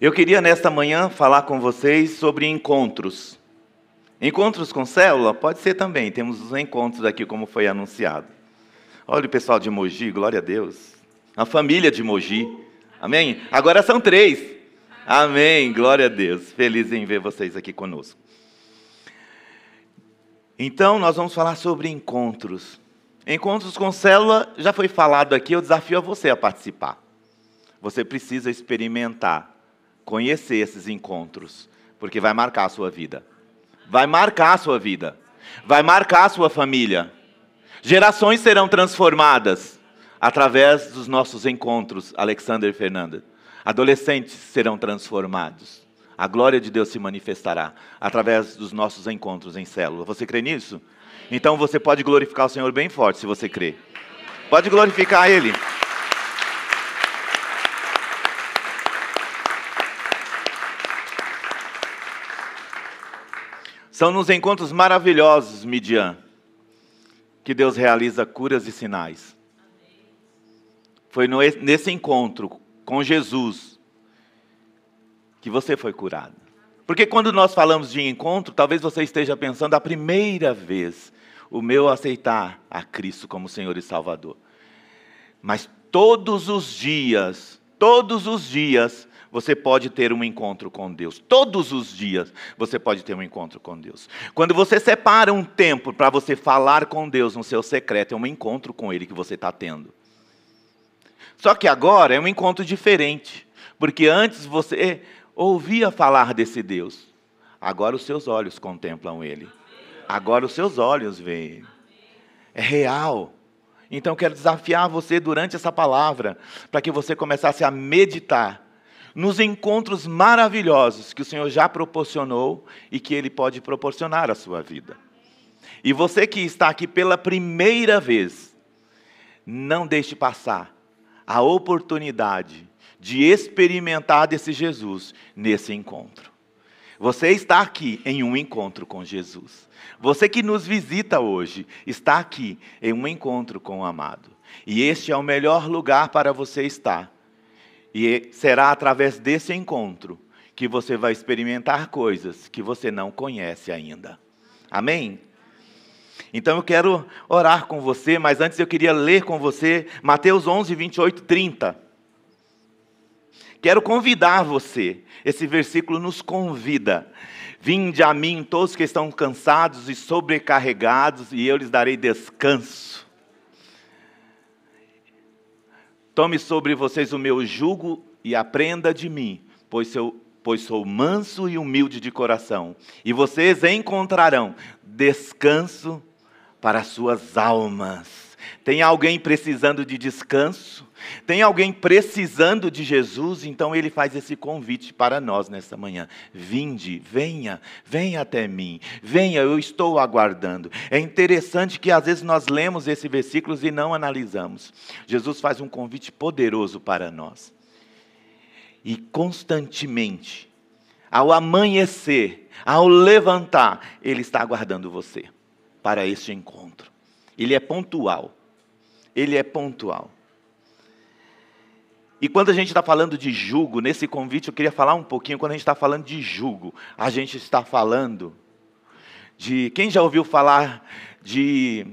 Eu queria nesta manhã falar com vocês sobre encontros. Encontros com célula? Pode ser também, temos os encontros aqui, como foi anunciado. Olha o pessoal de Mogi, glória a Deus. A família de Mogi, amém? Agora são três, amém, glória a Deus. Feliz em ver vocês aqui conosco. Então, nós vamos falar sobre encontros. Encontros com célula, já foi falado aqui, eu desafio a você a participar. Você precisa experimentar conhecer esses encontros, porque vai marcar a sua vida. Vai marcar a sua vida. Vai marcar a sua família. Gerações serão transformadas através dos nossos encontros, Alexander Fernanda. Adolescentes serão transformados. A glória de Deus se manifestará através dos nossos encontros em célula. Você crê nisso? Então você pode glorificar o Senhor bem forte se você crê. Pode glorificar Ele. São nos encontros maravilhosos, Midian, que Deus realiza curas e sinais. Foi nesse encontro com Jesus que você foi curado. Porque quando nós falamos de encontro, talvez você esteja pensando a primeira vez o meu aceitar a Cristo como Senhor e Salvador. Mas todos os dias, todos os dias, você pode ter um encontro com Deus. Todos os dias você pode ter um encontro com Deus. Quando você separa um tempo para você falar com Deus no seu secreto, é um encontro com Ele que você está tendo. Só que agora é um encontro diferente, porque antes você ouvia falar desse Deus, agora os seus olhos contemplam Ele. Agora os seus olhos veem. É real. Então quero desafiar você durante essa palavra, para que você começasse a meditar nos encontros maravilhosos que o Senhor já proporcionou e que Ele pode proporcionar à sua vida. E você que está aqui pela primeira vez, não deixe passar a oportunidade de experimentar desse Jesus nesse encontro. Você está aqui em um encontro com Jesus. Você que nos visita hoje está aqui em um encontro com o amado. E este é o melhor lugar para você estar e será através desse encontro que você vai experimentar coisas que você não conhece ainda. Amém? Então eu quero orar com você, mas antes eu queria ler com você Mateus 11, 28, 30. Quero convidar você, esse versículo nos convida. Vinde a mim todos que estão cansados e sobrecarregados, e eu lhes darei descanso. Tome sobre vocês o meu jugo e aprenda de mim, pois, pois sou manso e humilde de coração, e vocês encontrarão descanso para as suas almas. Tem alguém precisando de descanso? Tem alguém precisando de Jesus? Então ele faz esse convite para nós nessa manhã. Vinde, venha, venha até mim. Venha, eu estou aguardando. É interessante que às vezes nós lemos esses versículos e não analisamos. Jesus faz um convite poderoso para nós. E constantemente, ao amanhecer, ao levantar, ele está aguardando você para este encontro. Ele é pontual. Ele é pontual. E quando a gente está falando de jugo, nesse convite eu queria falar um pouquinho, quando a gente está falando de jugo, a gente está falando de. Quem já ouviu falar de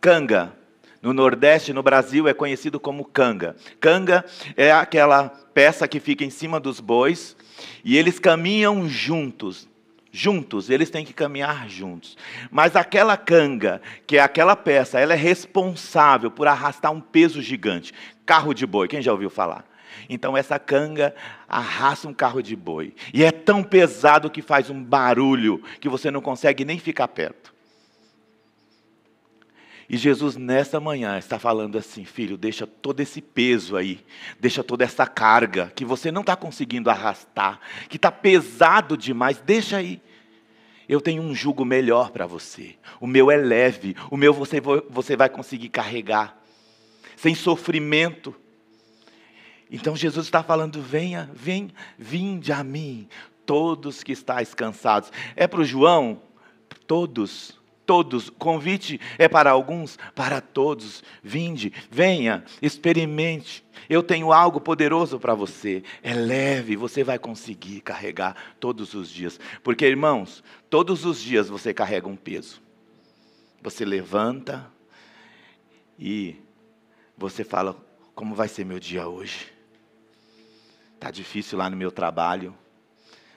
canga? No Nordeste, no Brasil, é conhecido como canga. Canga é aquela peça que fica em cima dos bois e eles caminham juntos juntos, eles têm que caminhar juntos. Mas aquela canga, que é aquela peça, ela é responsável por arrastar um peso gigante. Carro de boi, quem já ouviu falar? Então essa canga arrasta um carro de boi. E é tão pesado que faz um barulho que você não consegue nem ficar perto. E Jesus, nessa manhã, está falando assim: filho, deixa todo esse peso aí, deixa toda essa carga que você não está conseguindo arrastar, que está pesado demais, deixa aí. Eu tenho um jugo melhor para você. O meu é leve, o meu você, você vai conseguir carregar, sem sofrimento. Então Jesus está falando: venha, vem, vinde a mim, todos que estáis cansados. É para o João? Todos todos. Convite é para alguns, para todos. Vinde, venha, experimente. Eu tenho algo poderoso para você. É leve, você vai conseguir carregar todos os dias. Porque, irmãos, todos os dias você carrega um peso. Você levanta e você fala: como vai ser meu dia hoje? Está difícil lá no meu trabalho.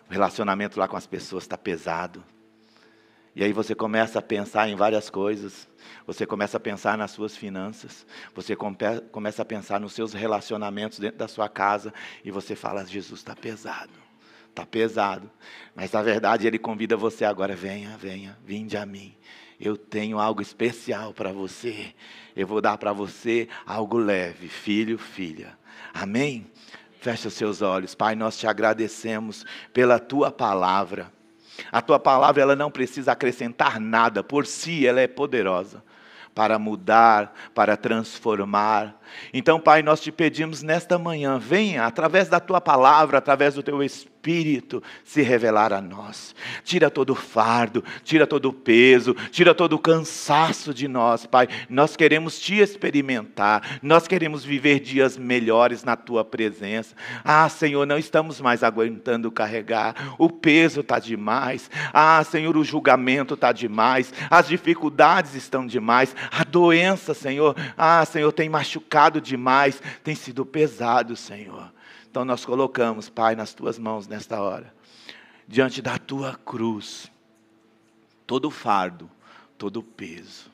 O relacionamento lá com as pessoas está pesado. E aí você começa a pensar em várias coisas. Você começa a pensar nas suas finanças. Você começa a pensar nos seus relacionamentos dentro da sua casa. E você fala: Jesus está pesado. Está pesado. Mas na verdade ele convida você agora: venha, venha, vinde a mim. Eu tenho algo especial para você. Eu vou dar para você algo leve, filho, filha. Amém? Feche os seus olhos. Pai, nós te agradecemos pela tua palavra. A tua palavra ela não precisa acrescentar nada, por si ela é poderosa para mudar, para transformar. Então, Pai, nós te pedimos nesta manhã, venha através da tua palavra, através do teu espírito Espírito se revelar a nós. Tira todo o fardo, tira todo o peso, tira todo o cansaço de nós, Pai. Nós queremos te experimentar, nós queremos viver dias melhores na tua presença. Ah, Senhor, não estamos mais aguentando carregar, o peso está demais. Ah, Senhor, o julgamento está demais, as dificuldades estão demais, a doença, Senhor, ah, Senhor, tem machucado demais, tem sido pesado, Senhor. Então nós colocamos, Pai, nas tuas mãos nesta hora, diante da tua cruz, todo fardo, todo peso.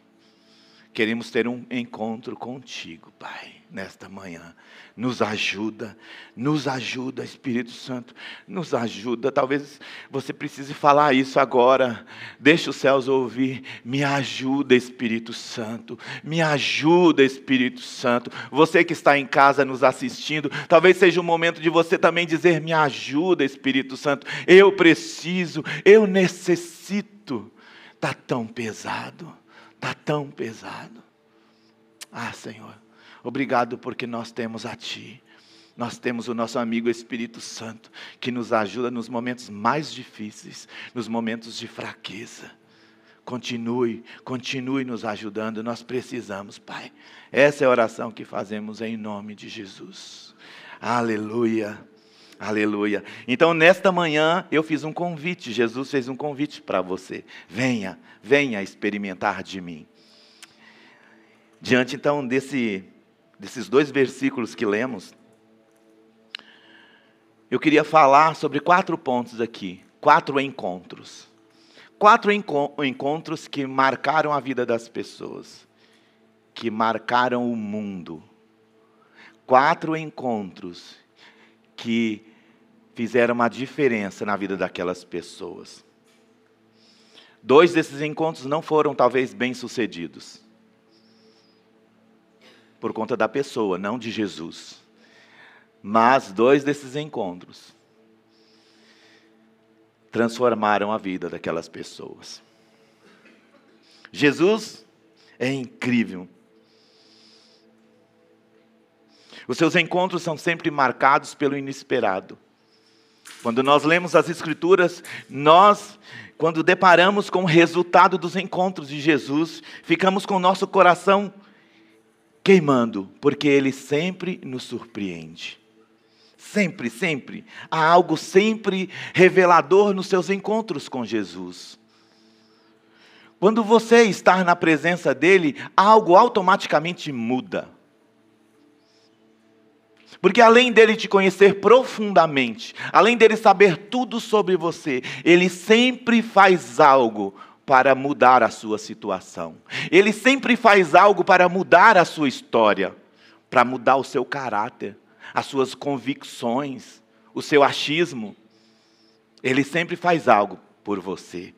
Queremos ter um encontro contigo, Pai nesta manhã. Nos ajuda, nos ajuda, Espírito Santo, nos ajuda. Talvez você precise falar isso agora. Deixa os céus ouvir. Me ajuda, Espírito Santo. Me ajuda, Espírito Santo. Você que está em casa nos assistindo, talvez seja o momento de você também dizer: Me ajuda, Espírito Santo. Eu preciso, eu necessito. Está tão pesado, está tão pesado. Ah, Senhor. Obrigado porque nós temos a Ti. Nós temos o nosso amigo Espírito Santo, que nos ajuda nos momentos mais difíceis, nos momentos de fraqueza. Continue, continue nos ajudando, nós precisamos, Pai. Essa é a oração que fazemos em nome de Jesus. Aleluia. Aleluia. Então, nesta manhã, eu fiz um convite, Jesus fez um convite para você. Venha, venha experimentar de mim. Diante então desse desses dois versículos que lemos, eu queria falar sobre quatro pontos aqui, quatro encontros. Quatro encontros que marcaram a vida das pessoas, que marcaram o mundo. Quatro encontros que fizeram uma diferença na vida daquelas pessoas. Dois desses encontros não foram talvez bem sucedidos por conta da pessoa, não de Jesus. Mas dois desses encontros transformaram a vida daquelas pessoas. Jesus é incrível. Os seus encontros são sempre marcados pelo inesperado. Quando nós lemos as Escrituras, nós, quando deparamos com o resultado dos encontros de Jesus, ficamos com o nosso coração queimando, porque Ele sempre nos surpreende. Sempre, sempre. Há algo sempre revelador nos seus encontros com Jesus. Quando você está na presença dele, algo automaticamente muda. Porque além dele te conhecer profundamente, além dele saber tudo sobre você, ele sempre faz algo para mudar a sua situação. Ele sempre faz algo para mudar a sua história, para mudar o seu caráter, as suas convicções, o seu achismo. Ele sempre faz algo por você.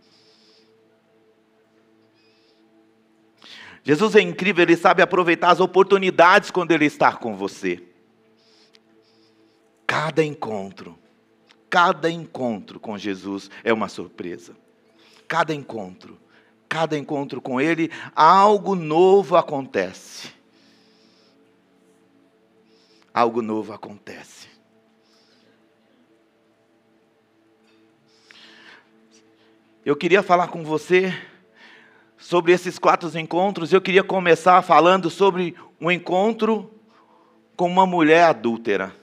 Jesus é incrível, ele sabe aproveitar as oportunidades quando ele está com você. Cada encontro, cada encontro com Jesus é uma surpresa cada encontro, cada encontro com Ele, algo novo acontece. Algo novo acontece. Eu queria falar com você sobre esses quatro encontros, eu queria começar falando sobre um encontro com uma mulher adúltera,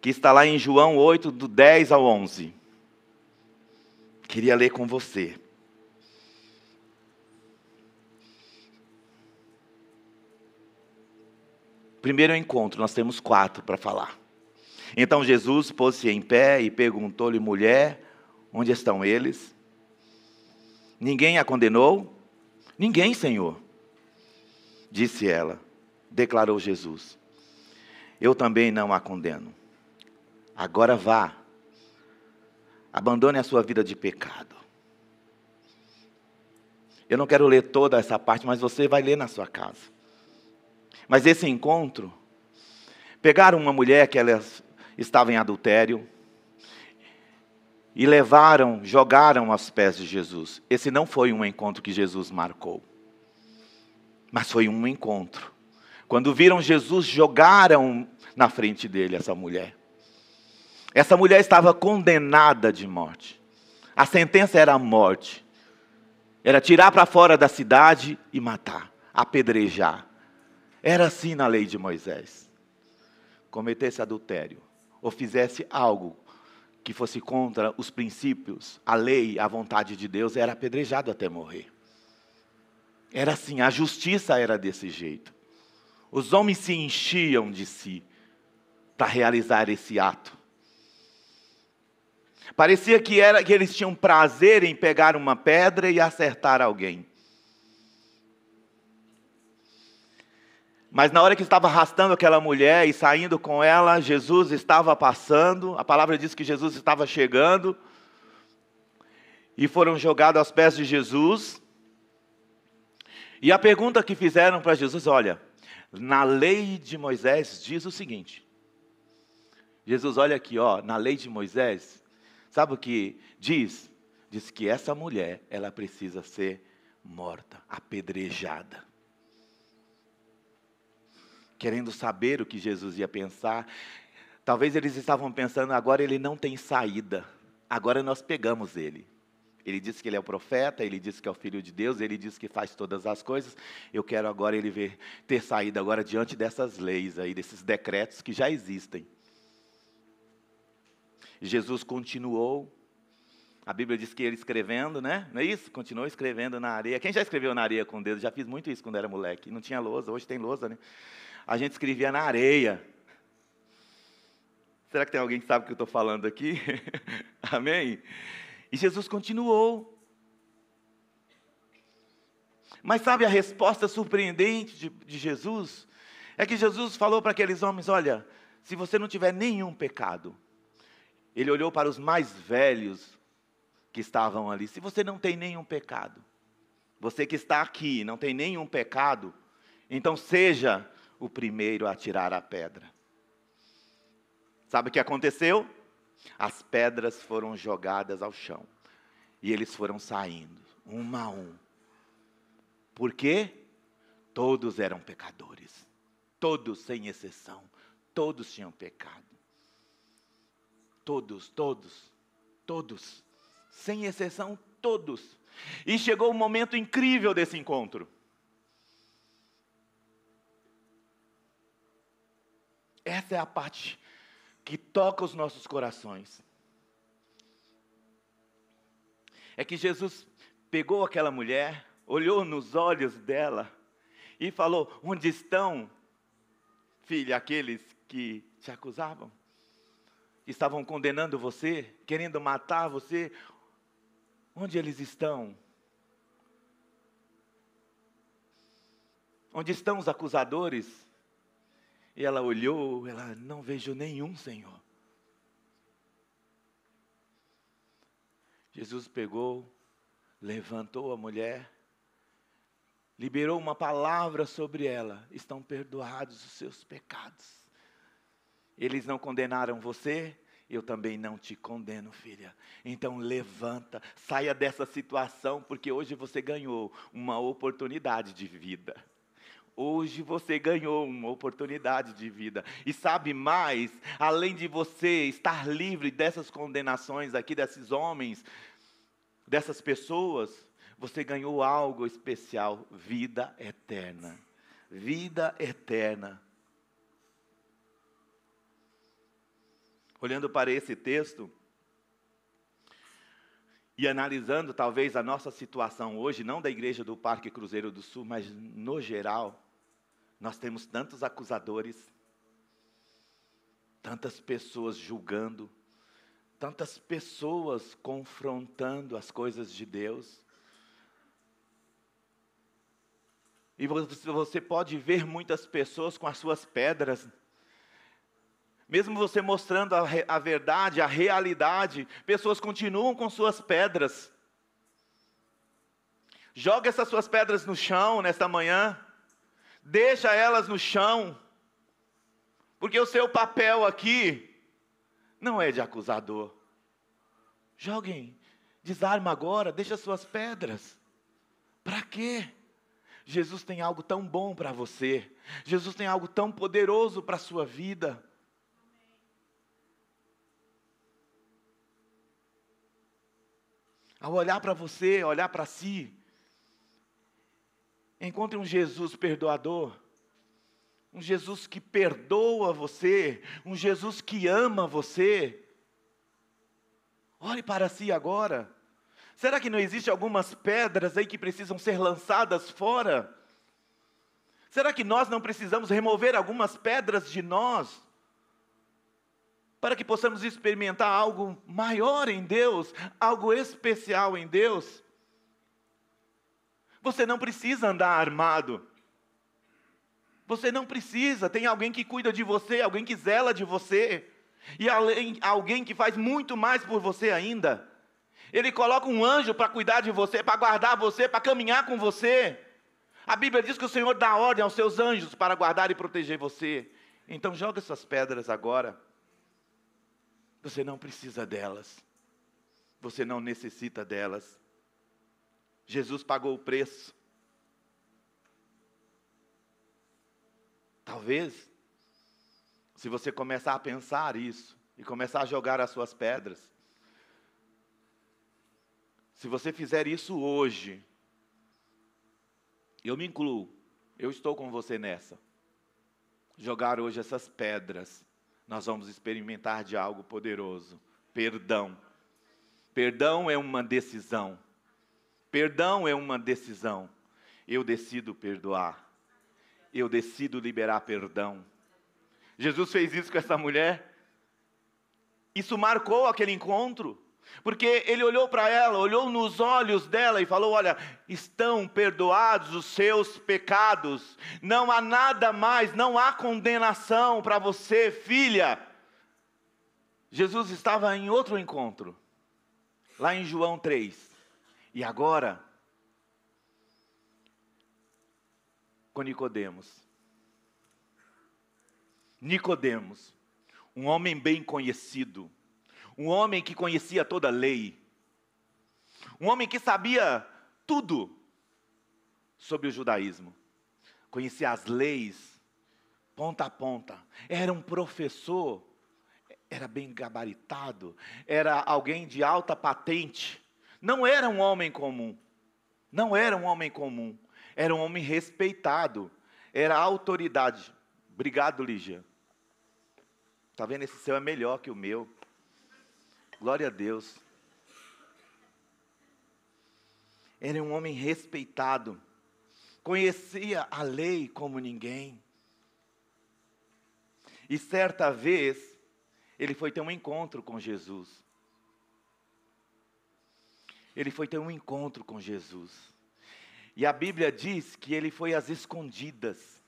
que está lá em João 8, do 10 ao 11. Queria ler com você. Primeiro encontro, nós temos quatro para falar. Então Jesus pôs-se em pé e perguntou-lhe, mulher, onde estão eles? Ninguém a condenou? Ninguém, Senhor. Disse ela, declarou Jesus. Eu também não a condeno. Agora vá, abandone a sua vida de pecado. Eu não quero ler toda essa parte, mas você vai ler na sua casa. Mas esse encontro, pegaram uma mulher que ela estava em adultério e levaram, jogaram aos pés de Jesus. Esse não foi um encontro que Jesus marcou, mas foi um encontro. Quando viram Jesus, jogaram na frente dele essa mulher. Essa mulher estava condenada de morte. A sentença era a morte. Era tirar para fora da cidade e matar, apedrejar. Era assim na lei de Moisés. Cometesse adultério ou fizesse algo que fosse contra os princípios, a lei, a vontade de Deus, era apedrejado até morrer. Era assim, a justiça era desse jeito. Os homens se enchiam de si para realizar esse ato. Parecia que, era, que eles tinham prazer em pegar uma pedra e acertar alguém. Mas na hora que estava arrastando aquela mulher e saindo com ela, Jesus estava passando, a palavra diz que Jesus estava chegando, e foram jogados aos pés de Jesus. E a pergunta que fizeram para Jesus, olha, na lei de Moisés diz o seguinte. Jesus, olha aqui, ó, na lei de Moisés, sabe o que diz? Diz que essa mulher, ela precisa ser morta, apedrejada querendo saber o que Jesus ia pensar. Talvez eles estavam pensando, agora ele não tem saída, agora nós pegamos ele. Ele disse que ele é o profeta, ele disse que é o filho de Deus, ele disse que faz todas as coisas. Eu quero agora ele ver, ter saída agora diante dessas leis aí, desses decretos que já existem. Jesus continuou. A Bíblia diz que ele escrevendo, né? Não é isso? Continuou escrevendo na areia. Quem já escreveu na areia com o dedo? Já fiz muito isso quando era moleque. Não tinha lousa, hoje tem lousa, né? a gente escrevia na areia. Será que tem alguém que sabe o que eu estou falando aqui? Amém? E Jesus continuou. Mas sabe a resposta surpreendente de, de Jesus? É que Jesus falou para aqueles homens: olha, se você não tiver nenhum pecado, ele olhou para os mais velhos que estavam ali: se você não tem nenhum pecado, você que está aqui não tem nenhum pecado, então seja o primeiro a tirar a pedra. Sabe o que aconteceu? As pedras foram jogadas ao chão. E eles foram saindo, um a um. Por quê? Todos eram pecadores. Todos, sem exceção. Todos tinham pecado. Todos, todos, todos. Sem exceção, todos. E chegou o um momento incrível desse encontro. Essa é a parte que toca os nossos corações. É que Jesus pegou aquela mulher, olhou nos olhos dela e falou: Onde estão, filha, aqueles que te acusavam? Estavam condenando você, querendo matar você? Onde eles estão? Onde estão os acusadores? E ela olhou, ela não vejo nenhum, Senhor. Jesus pegou, levantou a mulher, liberou uma palavra sobre ela: estão perdoados os seus pecados. Eles não condenaram você, eu também não te condeno, filha. Então levanta, saia dessa situação, porque hoje você ganhou uma oportunidade de vida. Hoje você ganhou uma oportunidade de vida. E sabe mais, além de você estar livre dessas condenações aqui, desses homens, dessas pessoas, você ganhou algo especial: vida eterna. Vida eterna. Olhando para esse texto, e analisando talvez a nossa situação hoje, não da igreja do Parque Cruzeiro do Sul, mas no geral, nós temos tantos acusadores, tantas pessoas julgando, tantas pessoas confrontando as coisas de Deus. E você pode ver muitas pessoas com as suas pedras mesmo você mostrando a, a verdade, a realidade, pessoas continuam com suas pedras. Joga essas suas pedras no chão nesta manhã. Deixa elas no chão. Porque o seu papel aqui não é de acusador. Joguem, desarma agora, deixa suas pedras. Para quê? Jesus tem algo tão bom para você. Jesus tem algo tão poderoso para a sua vida. Ao olhar para você, olhar para si, encontre um Jesus perdoador, um Jesus que perdoa você, um Jesus que ama você. Olhe para si agora. Será que não existe algumas pedras aí que precisam ser lançadas fora? Será que nós não precisamos remover algumas pedras de nós? Para que possamos experimentar algo maior em Deus, algo especial em Deus. Você não precisa andar armado. Você não precisa, tem alguém que cuida de você, alguém que zela de você, e além, alguém que faz muito mais por você ainda. Ele coloca um anjo para cuidar de você, para guardar você, para caminhar com você. A Bíblia diz que o Senhor dá ordem aos seus anjos para guardar e proteger você. Então joga essas pedras agora. Você não precisa delas. Você não necessita delas. Jesus pagou o preço. Talvez, se você começar a pensar isso e começar a jogar as suas pedras, se você fizer isso hoje, eu me incluo, eu estou com você nessa. Jogar hoje essas pedras nós vamos experimentar de algo poderoso: perdão. Perdão é uma decisão. Perdão é uma decisão. Eu decido perdoar. Eu decido liberar perdão. Jesus fez isso com essa mulher. Isso marcou aquele encontro. Porque ele olhou para ela, olhou nos olhos dela e falou: Olha, estão perdoados os seus pecados, não há nada mais, não há condenação para você, filha. Jesus estava em outro encontro, lá em João 3, e agora, com Nicodemos. Nicodemos, um homem bem conhecido, um homem que conhecia toda a lei, um homem que sabia tudo sobre o judaísmo, conhecia as leis, ponta a ponta, era um professor, era bem gabaritado, era alguém de alta patente, não era um homem comum, não era um homem comum, era um homem respeitado, era autoridade. Obrigado, Lígia. Está vendo? Esse seu é melhor que o meu. Glória a Deus. Ele é um homem respeitado, conhecia a lei como ninguém. E certa vez, ele foi ter um encontro com Jesus. Ele foi ter um encontro com Jesus. E a Bíblia diz que ele foi às escondidas.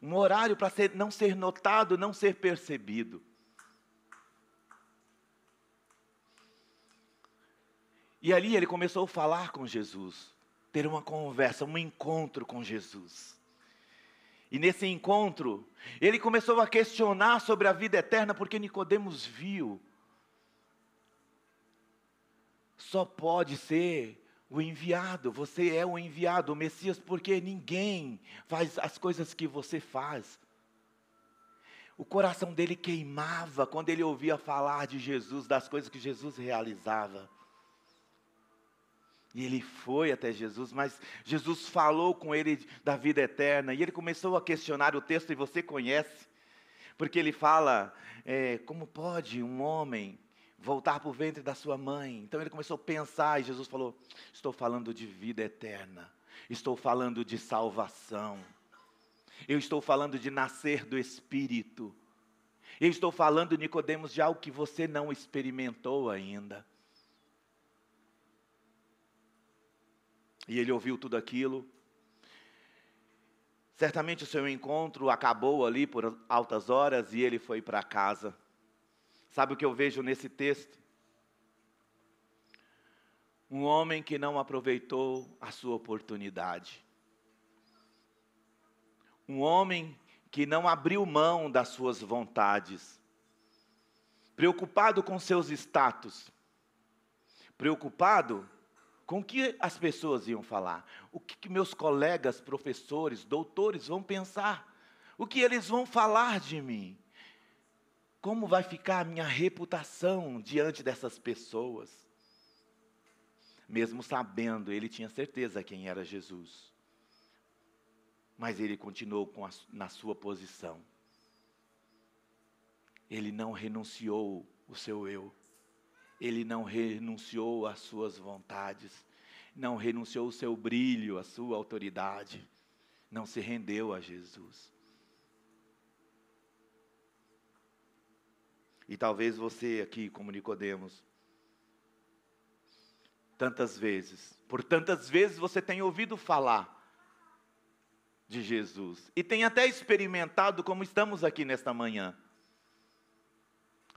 Um horário para não ser notado, não ser percebido. E ali ele começou a falar com Jesus, ter uma conversa, um encontro com Jesus. E nesse encontro, ele começou a questionar sobre a vida eterna, porque Nicodemos viu. Só pode ser o enviado, você é o enviado, o Messias, porque ninguém faz as coisas que você faz. O coração dele queimava quando ele ouvia falar de Jesus, das coisas que Jesus realizava. E ele foi até Jesus, mas Jesus falou com ele da vida eterna, e ele começou a questionar o texto, e você conhece, porque ele fala: é, como pode um homem voltar para o ventre da sua mãe? Então ele começou a pensar, e Jesus falou: estou falando de vida eterna, estou falando de salvação, eu estou falando de nascer do Espírito, eu estou falando, Nicodemos, de algo que você não experimentou ainda. E ele ouviu tudo aquilo. Certamente o seu encontro acabou ali por altas horas e ele foi para casa. Sabe o que eu vejo nesse texto? Um homem que não aproveitou a sua oportunidade. Um homem que não abriu mão das suas vontades. Preocupado com seus status. Preocupado com que as pessoas iam falar? O que, que meus colegas, professores, doutores vão pensar? O que eles vão falar de mim? Como vai ficar a minha reputação diante dessas pessoas? Mesmo sabendo, ele tinha certeza quem era Jesus. Mas ele continuou a, na sua posição. Ele não renunciou o seu eu ele não renunciou às suas vontades, não renunciou ao seu brilho, à sua autoridade, não se rendeu a Jesus. E talvez você aqui, como Nicodemos, tantas vezes, por tantas vezes você tem ouvido falar de Jesus e tem até experimentado como estamos aqui nesta manhã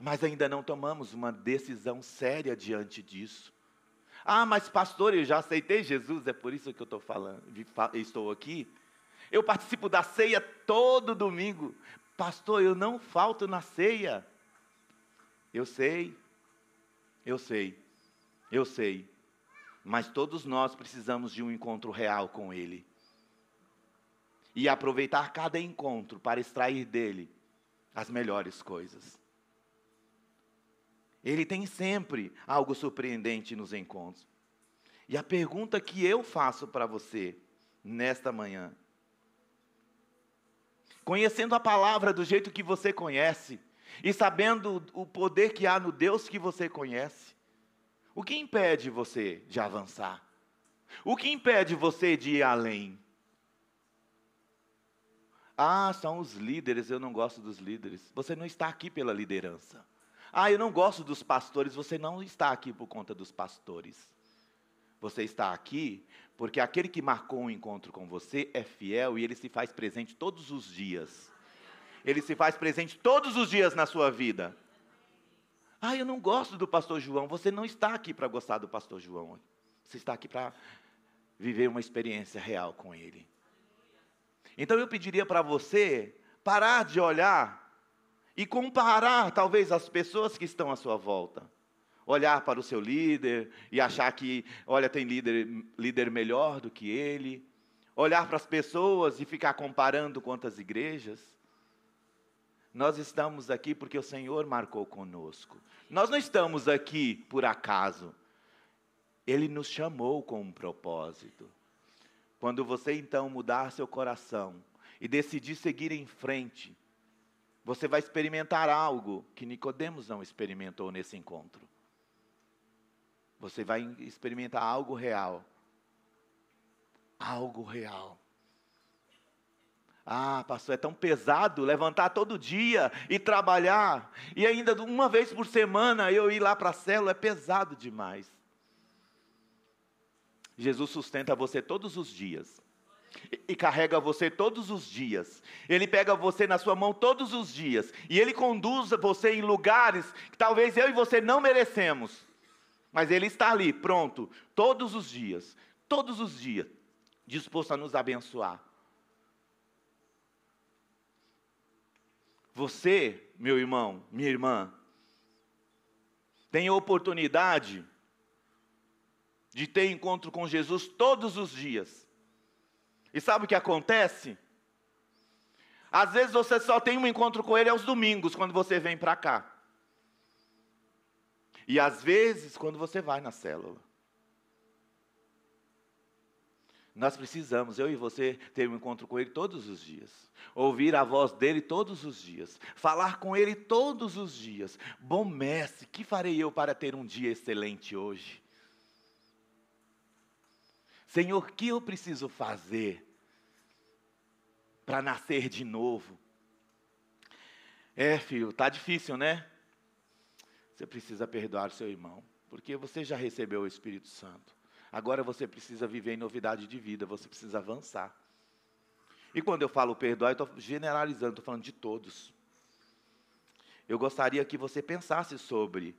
mas ainda não tomamos uma decisão séria diante disso. Ah, mas pastor, eu já aceitei Jesus, é por isso que eu estou falando, estou aqui. Eu participo da ceia todo domingo. Pastor, eu não falto na ceia. Eu sei, eu sei, eu sei. Mas todos nós precisamos de um encontro real com Ele. E aproveitar cada encontro para extrair dele as melhores coisas. Ele tem sempre algo surpreendente nos encontros. E a pergunta que eu faço para você nesta manhã, conhecendo a palavra do jeito que você conhece, e sabendo o poder que há no Deus que você conhece, o que impede você de avançar? O que impede você de ir além? Ah, são os líderes, eu não gosto dos líderes. Você não está aqui pela liderança. Ah, eu não gosto dos pastores. Você não está aqui por conta dos pastores. Você está aqui porque aquele que marcou um encontro com você é fiel e ele se faz presente todos os dias. Ele se faz presente todos os dias na sua vida. Ah, eu não gosto do pastor João. Você não está aqui para gostar do pastor João. Você está aqui para viver uma experiência real com ele. Então eu pediria para você parar de olhar e comparar talvez as pessoas que estão à sua volta. Olhar para o seu líder e achar que, olha, tem líder, líder melhor do que ele. Olhar para as pessoas e ficar comparando quantas igrejas. Nós estamos aqui porque o Senhor marcou conosco. Nós não estamos aqui por acaso. Ele nos chamou com um propósito. Quando você então mudar seu coração e decidir seguir em frente, você vai experimentar algo que Nicodemos não experimentou nesse encontro. Você vai experimentar algo real. Algo real. Ah, pastor, é tão pesado levantar todo dia e trabalhar, e ainda uma vez por semana eu ir lá para a célula, é pesado demais. Jesus sustenta você todos os dias e carrega você todos os dias. Ele pega você na sua mão todos os dias e ele conduz você em lugares que talvez eu e você não merecemos. Mas ele está ali, pronto, todos os dias, todos os dias, disposto a nos abençoar. Você, meu irmão, minha irmã, tem a oportunidade de ter encontro com Jesus todos os dias. E sabe o que acontece? Às vezes você só tem um encontro com ele aos domingos, quando você vem para cá. E às vezes quando você vai na célula. Nós precisamos, eu e você, ter um encontro com Ele todos os dias, ouvir a voz dele todos os dias, falar com Ele todos os dias. Bom mestre, que farei eu para ter um dia excelente hoje? Senhor, o que eu preciso fazer para nascer de novo? É, filho, tá difícil, né? Você precisa perdoar seu irmão, porque você já recebeu o Espírito Santo. Agora você precisa viver em novidade de vida, você precisa avançar. E quando eu falo perdoar, eu estou generalizando, estou falando de todos. Eu gostaria que você pensasse sobre,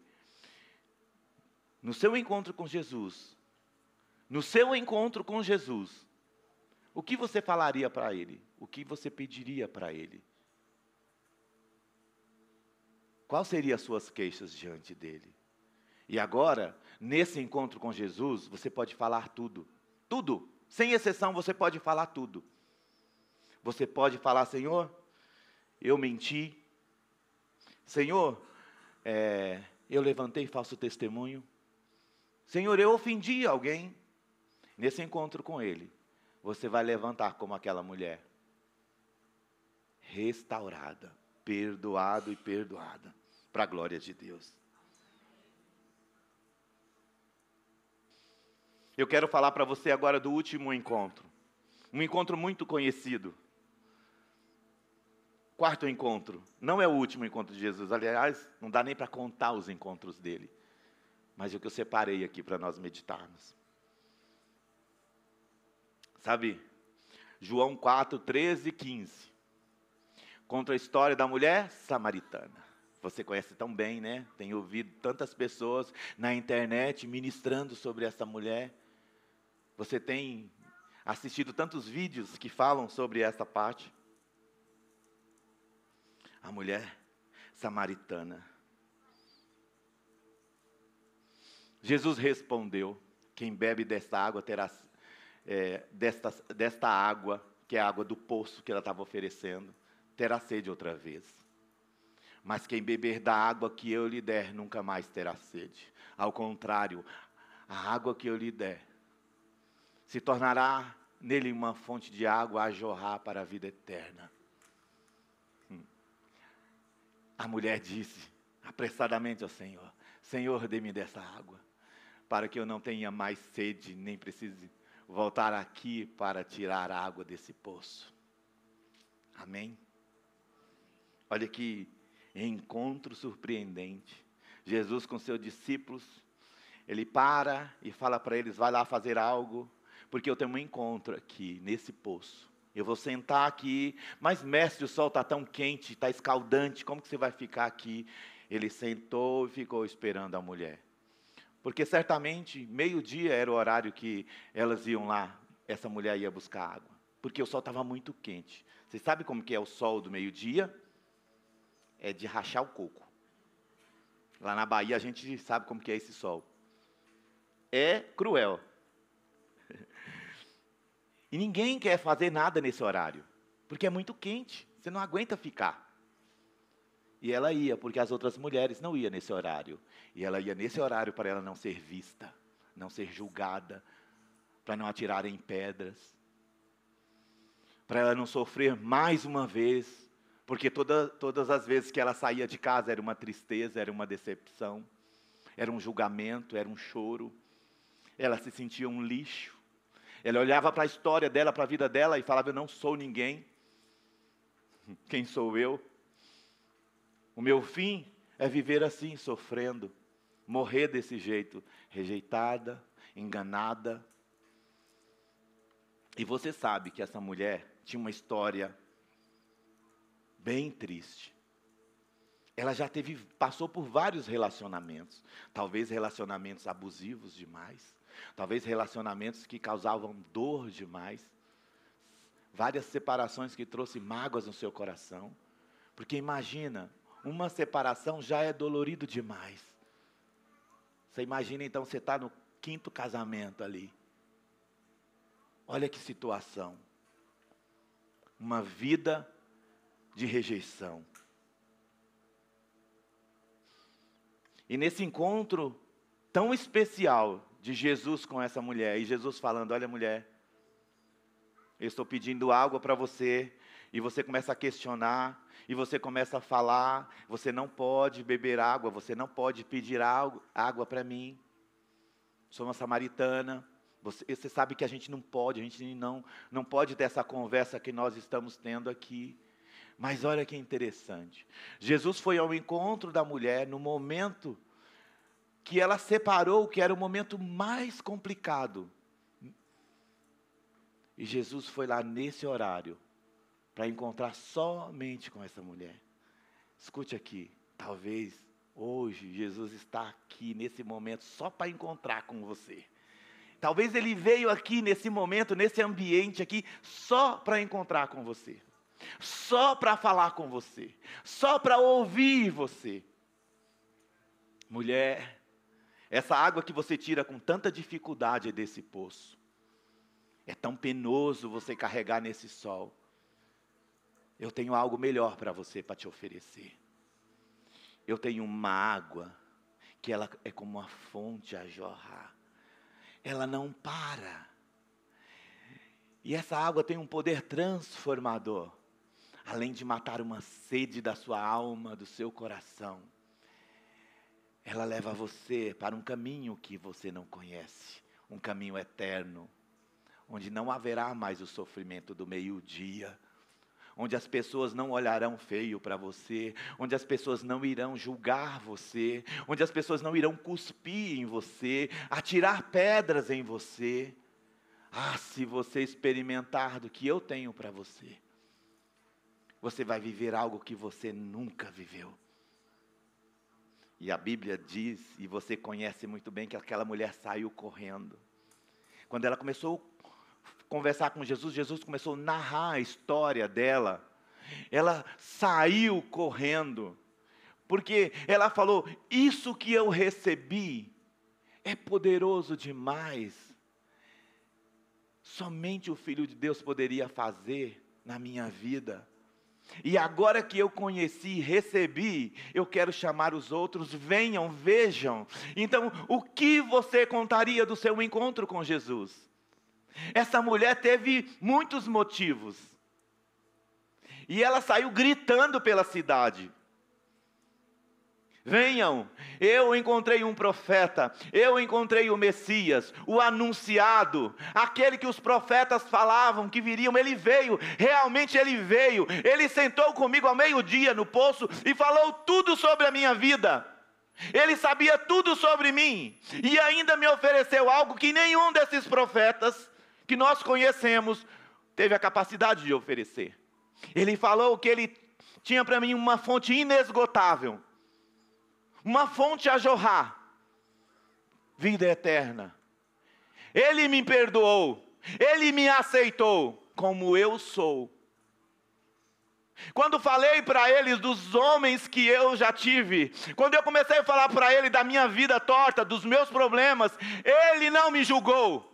no seu encontro com Jesus, no seu encontro com Jesus, o que você falaria para Ele? O que você pediria para Ele? Quais seriam as suas queixas diante dele? E agora, nesse encontro com Jesus, você pode falar tudo. Tudo. Sem exceção, você pode falar tudo. Você pode falar, Senhor, eu menti. Senhor, é, eu levantei falso testemunho. Senhor, eu ofendi alguém. Nesse encontro com Ele, você vai levantar como aquela mulher, restaurada, perdoado e perdoada, para a glória de Deus. Eu quero falar para você agora do último encontro. Um encontro muito conhecido. Quarto encontro. Não é o último encontro de Jesus. Aliás, não dá nem para contar os encontros dele. Mas é o que eu separei aqui para nós meditarmos. Sabe, João 4, 13 e 15. Conta a história da mulher samaritana. Você conhece tão bem, né? Tem ouvido tantas pessoas na internet ministrando sobre essa mulher. Você tem assistido tantos vídeos que falam sobre essa parte. A mulher samaritana. Jesus respondeu: Quem bebe desta água terá é, desta, desta água, que é a água do poço que ela estava oferecendo, terá sede outra vez. Mas quem beber da água que eu lhe der nunca mais terá sede. Ao contrário, a água que eu lhe der se tornará nele uma fonte de água a jorrar para a vida eterna. Hum. A mulher disse apressadamente ao Senhor: Senhor, dê-me dessa água, para que eu não tenha mais sede, nem precise voltar aqui para tirar água desse poço. Amém? Olha que encontro surpreendente. Jesus com seus discípulos, ele para e fala para eles: vai lá fazer algo porque eu tenho um encontro aqui, nesse poço. Eu vou sentar aqui, mas mestre, o sol está tão quente, está escaldante, como que você vai ficar aqui? Ele sentou e ficou esperando a mulher. Porque certamente, meio-dia era o horário que elas iam lá, essa mulher ia buscar água. Porque o sol estava muito quente. Você sabe como que é o sol do meio-dia? É de rachar o coco. Lá na Bahia a gente sabe como que é esse sol. É cruel. E ninguém quer fazer nada nesse horário, porque é muito quente, você não aguenta ficar. E ela ia, porque as outras mulheres não iam nesse horário. E ela ia nesse horário para ela não ser vista, não ser julgada, para não atirarem pedras, para ela não sofrer mais uma vez, porque toda, todas as vezes que ela saía de casa era uma tristeza, era uma decepção, era um julgamento, era um choro. Ela se sentia um lixo. Ela olhava para a história dela, para a vida dela e falava: Eu não sou ninguém. Quem sou eu? O meu fim é viver assim, sofrendo, morrer desse jeito, rejeitada, enganada. E você sabe que essa mulher tinha uma história bem triste. Ela já teve, passou por vários relacionamentos, talvez relacionamentos abusivos demais, Talvez relacionamentos que causavam dor demais. Várias separações que trouxe mágoas no seu coração. Porque imagina, uma separação já é dolorido demais. Você imagina então você está no quinto casamento ali. Olha que situação. Uma vida de rejeição. E nesse encontro tão especial de Jesus com essa mulher. E Jesus falando: Olha, mulher, Eu estou pedindo água para você, e você começa a questionar, e você começa a falar: você não pode beber água, você não pode pedir água para mim. Sou uma samaritana. Você, você, sabe que a gente não pode, a gente não, não pode ter essa conversa que nós estamos tendo aqui. Mas olha que interessante. Jesus foi ao encontro da mulher no momento que ela separou, que era o momento mais complicado. E Jesus foi lá nesse horário para encontrar somente com essa mulher. Escute aqui, talvez hoje Jesus está aqui nesse momento só para encontrar com você. Talvez ele veio aqui nesse momento, nesse ambiente aqui, só para encontrar com você, só para falar com você, só para ouvir você. Mulher, essa água que você tira com tanta dificuldade desse poço, é tão penoso você carregar nesse sol eu tenho algo melhor para você para te oferecer. Eu tenho uma água que ela é como uma fonte a jorrar. Ela não para. E essa água tem um poder transformador. Além de matar uma sede da sua alma, do seu coração, ela leva você para um caminho que você não conhece, um caminho eterno, onde não haverá mais o sofrimento do meio-dia, onde as pessoas não olharão feio para você, onde as pessoas não irão julgar você, onde as pessoas não irão cuspir em você, atirar pedras em você. Ah, se você experimentar do que eu tenho para você, você vai viver algo que você nunca viveu. E a Bíblia diz, e você conhece muito bem, que aquela mulher saiu correndo. Quando ela começou conversar com Jesus, Jesus começou a narrar a história dela. Ela saiu correndo, porque ela falou: Isso que eu recebi é poderoso demais. Somente o Filho de Deus poderia fazer na minha vida. E agora que eu conheci, recebi, eu quero chamar os outros, venham, vejam. Então, o que você contaria do seu encontro com Jesus? Essa mulher teve muitos motivos. E ela saiu gritando pela cidade. Venham, eu encontrei um profeta, eu encontrei o Messias, o anunciado, aquele que os profetas falavam que viriam, ele veio, realmente ele veio, ele sentou comigo ao meio-dia no poço e falou tudo sobre a minha vida. Ele sabia tudo sobre mim e ainda me ofereceu algo que nenhum desses profetas que nós conhecemos, teve a capacidade de oferecer. Ele falou que ele tinha para mim uma fonte inesgotável, uma fonte a jorrar, vida eterna. Ele me perdoou, ele me aceitou como eu sou. Quando falei para eles dos homens que eu já tive, quando eu comecei a falar para ele da minha vida torta, dos meus problemas, ele não me julgou.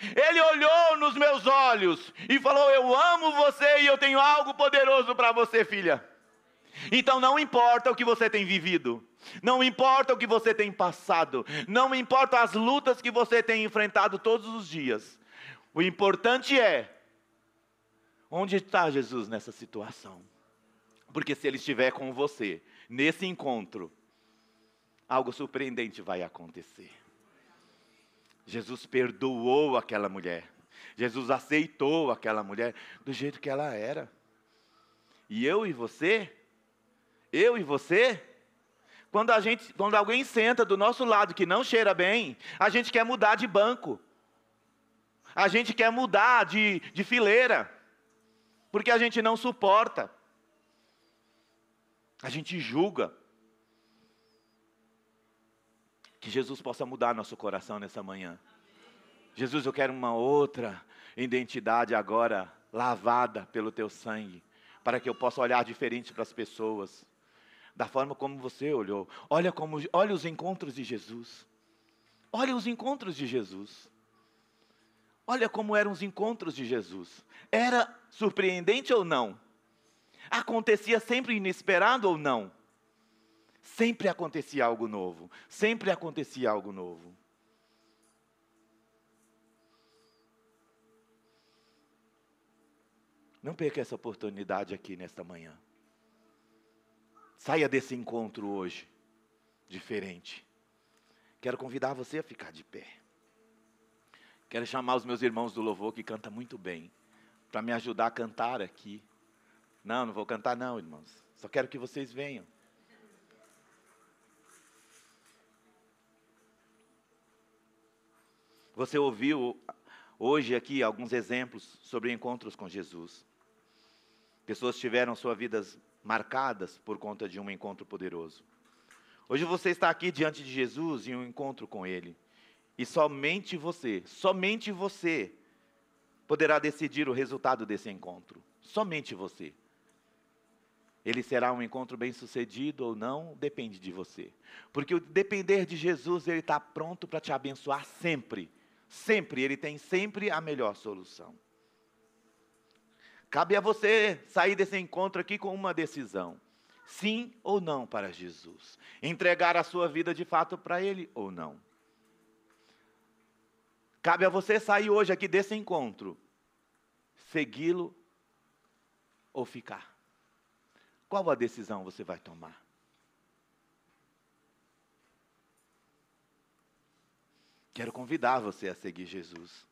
Ele olhou nos meus olhos e falou: Eu amo você e eu tenho algo poderoso para você, filha. Então não importa o que você tem vivido, não importa o que você tem passado, não importa as lutas que você tem enfrentado todos os dias. O importante é onde está Jesus nessa situação. Porque se ele estiver com você nesse encontro, algo surpreendente vai acontecer. Jesus perdoou aquela mulher. Jesus aceitou aquela mulher do jeito que ela era. E eu e você, eu e você, quando a gente, quando alguém senta do nosso lado que não cheira bem, a gente quer mudar de banco. A gente quer mudar de, de fileira. Porque a gente não suporta. A gente julga. Que Jesus possa mudar nosso coração nessa manhã. Jesus, eu quero uma outra identidade agora lavada pelo teu sangue, para que eu possa olhar diferente para as pessoas, da forma como você olhou. Olha como, olha os encontros de Jesus. Olha os encontros de Jesus. Olha como eram os encontros de Jesus. Era surpreendente ou não? Acontecia sempre inesperado ou não? Sempre acontecia algo novo. Sempre acontecia algo novo. Não perca essa oportunidade aqui nesta manhã. Saia desse encontro hoje diferente. Quero convidar você a ficar de pé. Quero chamar os meus irmãos do louvor que canta muito bem, para me ajudar a cantar aqui. Não, não vou cantar não, irmãos. Só quero que vocês venham. Você ouviu hoje aqui alguns exemplos sobre encontros com Jesus. Pessoas tiveram suas vidas marcadas por conta de um encontro poderoso. Hoje você está aqui diante de Jesus em um encontro com Ele. E somente você, somente você, poderá decidir o resultado desse encontro. Somente você. Ele será um encontro bem sucedido ou não, depende de você. Porque o depender de Jesus, Ele está pronto para te abençoar sempre. Sempre, Ele tem sempre a melhor solução. Cabe a você sair desse encontro aqui com uma decisão: sim ou não para Jesus. Entregar a sua vida de fato para Ele ou não. Cabe a você sair hoje aqui desse encontro, segui-lo ou ficar. Qual a decisão você vai tomar? Quero convidar você a seguir Jesus.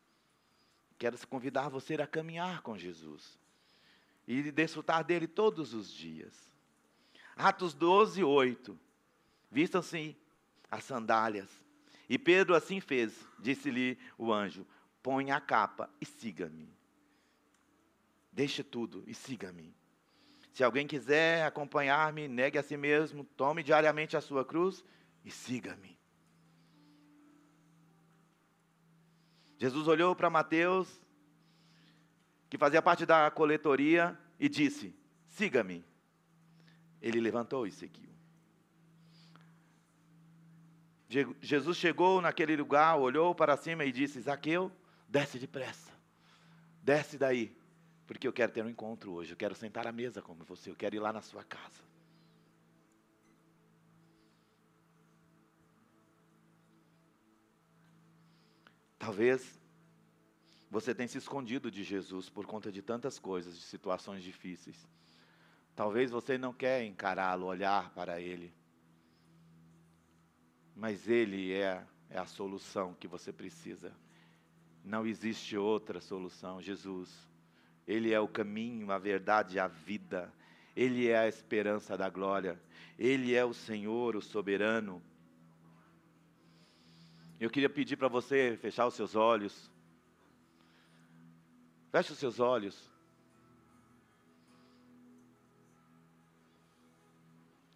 Quero convidar você a caminhar com Jesus e desfrutar dele todos os dias. Atos 12, 8. Vistam-se as sandálias. E Pedro assim fez, disse-lhe o anjo: Põe a capa e siga-me. Deixe tudo e siga-me. Se alguém quiser acompanhar-me, negue a si mesmo, tome diariamente a sua cruz e siga-me. Jesus olhou para Mateus que fazia parte da coletoria, e disse: Siga-me. Ele levantou e seguiu. Jesus chegou naquele lugar, olhou para cima e disse: Zaqueu, desce depressa, desce daí, porque eu quero ter um encontro hoje, eu quero sentar à mesa com você, eu quero ir lá na sua casa. Talvez você tem se escondido de Jesus por conta de tantas coisas, de situações difíceis. Talvez você não quer encará-lo, olhar para Ele. Mas Ele é, é a solução que você precisa. Não existe outra solução, Jesus. Ele é o caminho, a verdade a vida. Ele é a esperança da glória. Ele é o Senhor, o soberano. Eu queria pedir para você fechar os seus olhos. Feche os seus olhos.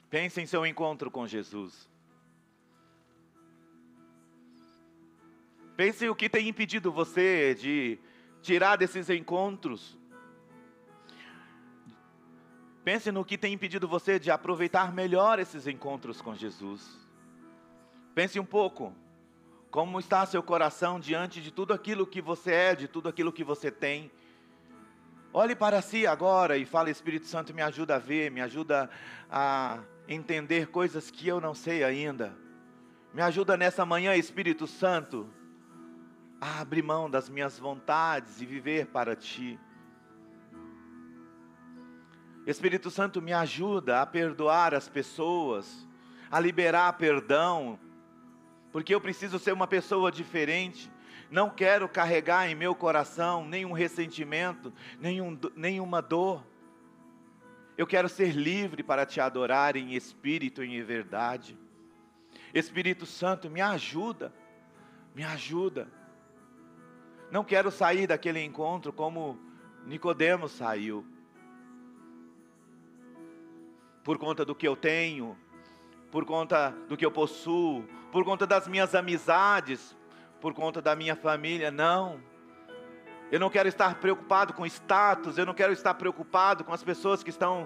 Pense em seu encontro com Jesus. Pense o que tem impedido você de tirar desses encontros. Pense no que tem impedido você de aproveitar melhor esses encontros com Jesus. Pense um pouco. Como está seu coração diante de tudo aquilo que você é, de tudo aquilo que você tem? Olhe para si agora e fale: Espírito Santo, me ajuda a ver, me ajuda a entender coisas que eu não sei ainda. Me ajuda nessa manhã, Espírito Santo, a abrir mão das minhas vontades e viver para ti. Espírito Santo, me ajuda a perdoar as pessoas, a liberar perdão, porque eu preciso ser uma pessoa diferente. Não quero carregar em meu coração nenhum ressentimento, nenhum, nenhuma dor. Eu quero ser livre para te adorar em espírito e em verdade. Espírito Santo, me ajuda, me ajuda. Não quero sair daquele encontro como Nicodemos saiu. Por conta do que eu tenho, por conta do que eu possuo, por conta das minhas amizades, por conta da minha família, não. Eu não quero estar preocupado com status, eu não quero estar preocupado com as pessoas que estão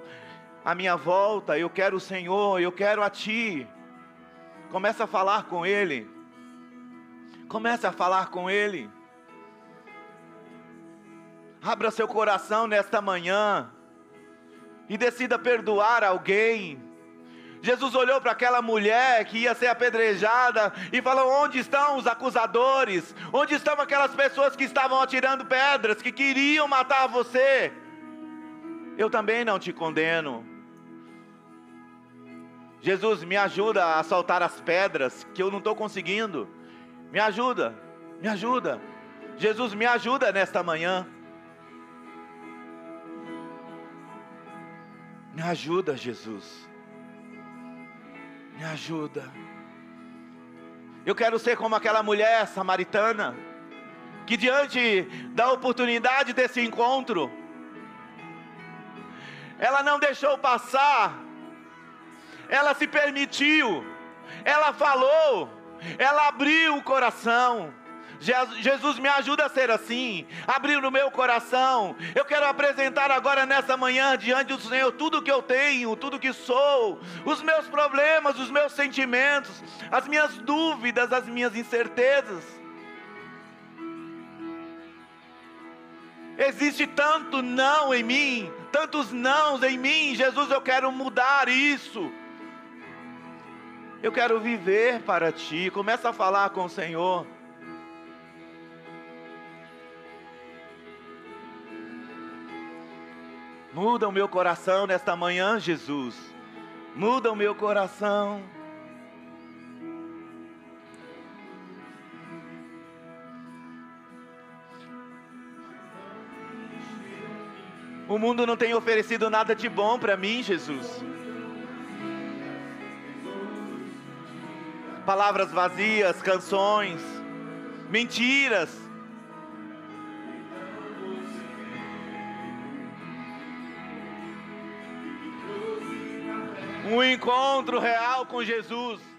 à minha volta. Eu quero o Senhor, eu quero a Ti. Comece a falar com Ele. Comece a falar com Ele. Abra seu coração nesta manhã e decida perdoar alguém. Jesus olhou para aquela mulher que ia ser apedrejada e falou: Onde estão os acusadores? Onde estão aquelas pessoas que estavam atirando pedras, que queriam matar você? Eu também não te condeno. Jesus, me ajuda a soltar as pedras que eu não estou conseguindo. Me ajuda, me ajuda. Jesus, me ajuda nesta manhã. Me ajuda, Jesus. Me ajuda. Eu quero ser como aquela mulher samaritana que diante da oportunidade desse encontro, ela não deixou passar, ela se permitiu, ela falou, ela abriu o coração. Jesus me ajuda a ser assim, abrir o meu coração. Eu quero apresentar agora nessa manhã diante do Senhor tudo que eu tenho, tudo que sou, os meus problemas, os meus sentimentos, as minhas dúvidas, as minhas incertezas. Existe tanto não em mim, tantos nãos em mim. Jesus, eu quero mudar isso. Eu quero viver para ti. Começa a falar com o Senhor. Muda o meu coração nesta manhã, Jesus. Muda o meu coração. O mundo não tem oferecido nada de bom para mim, Jesus. Palavras vazias, canções, mentiras. Um encontro real com Jesus.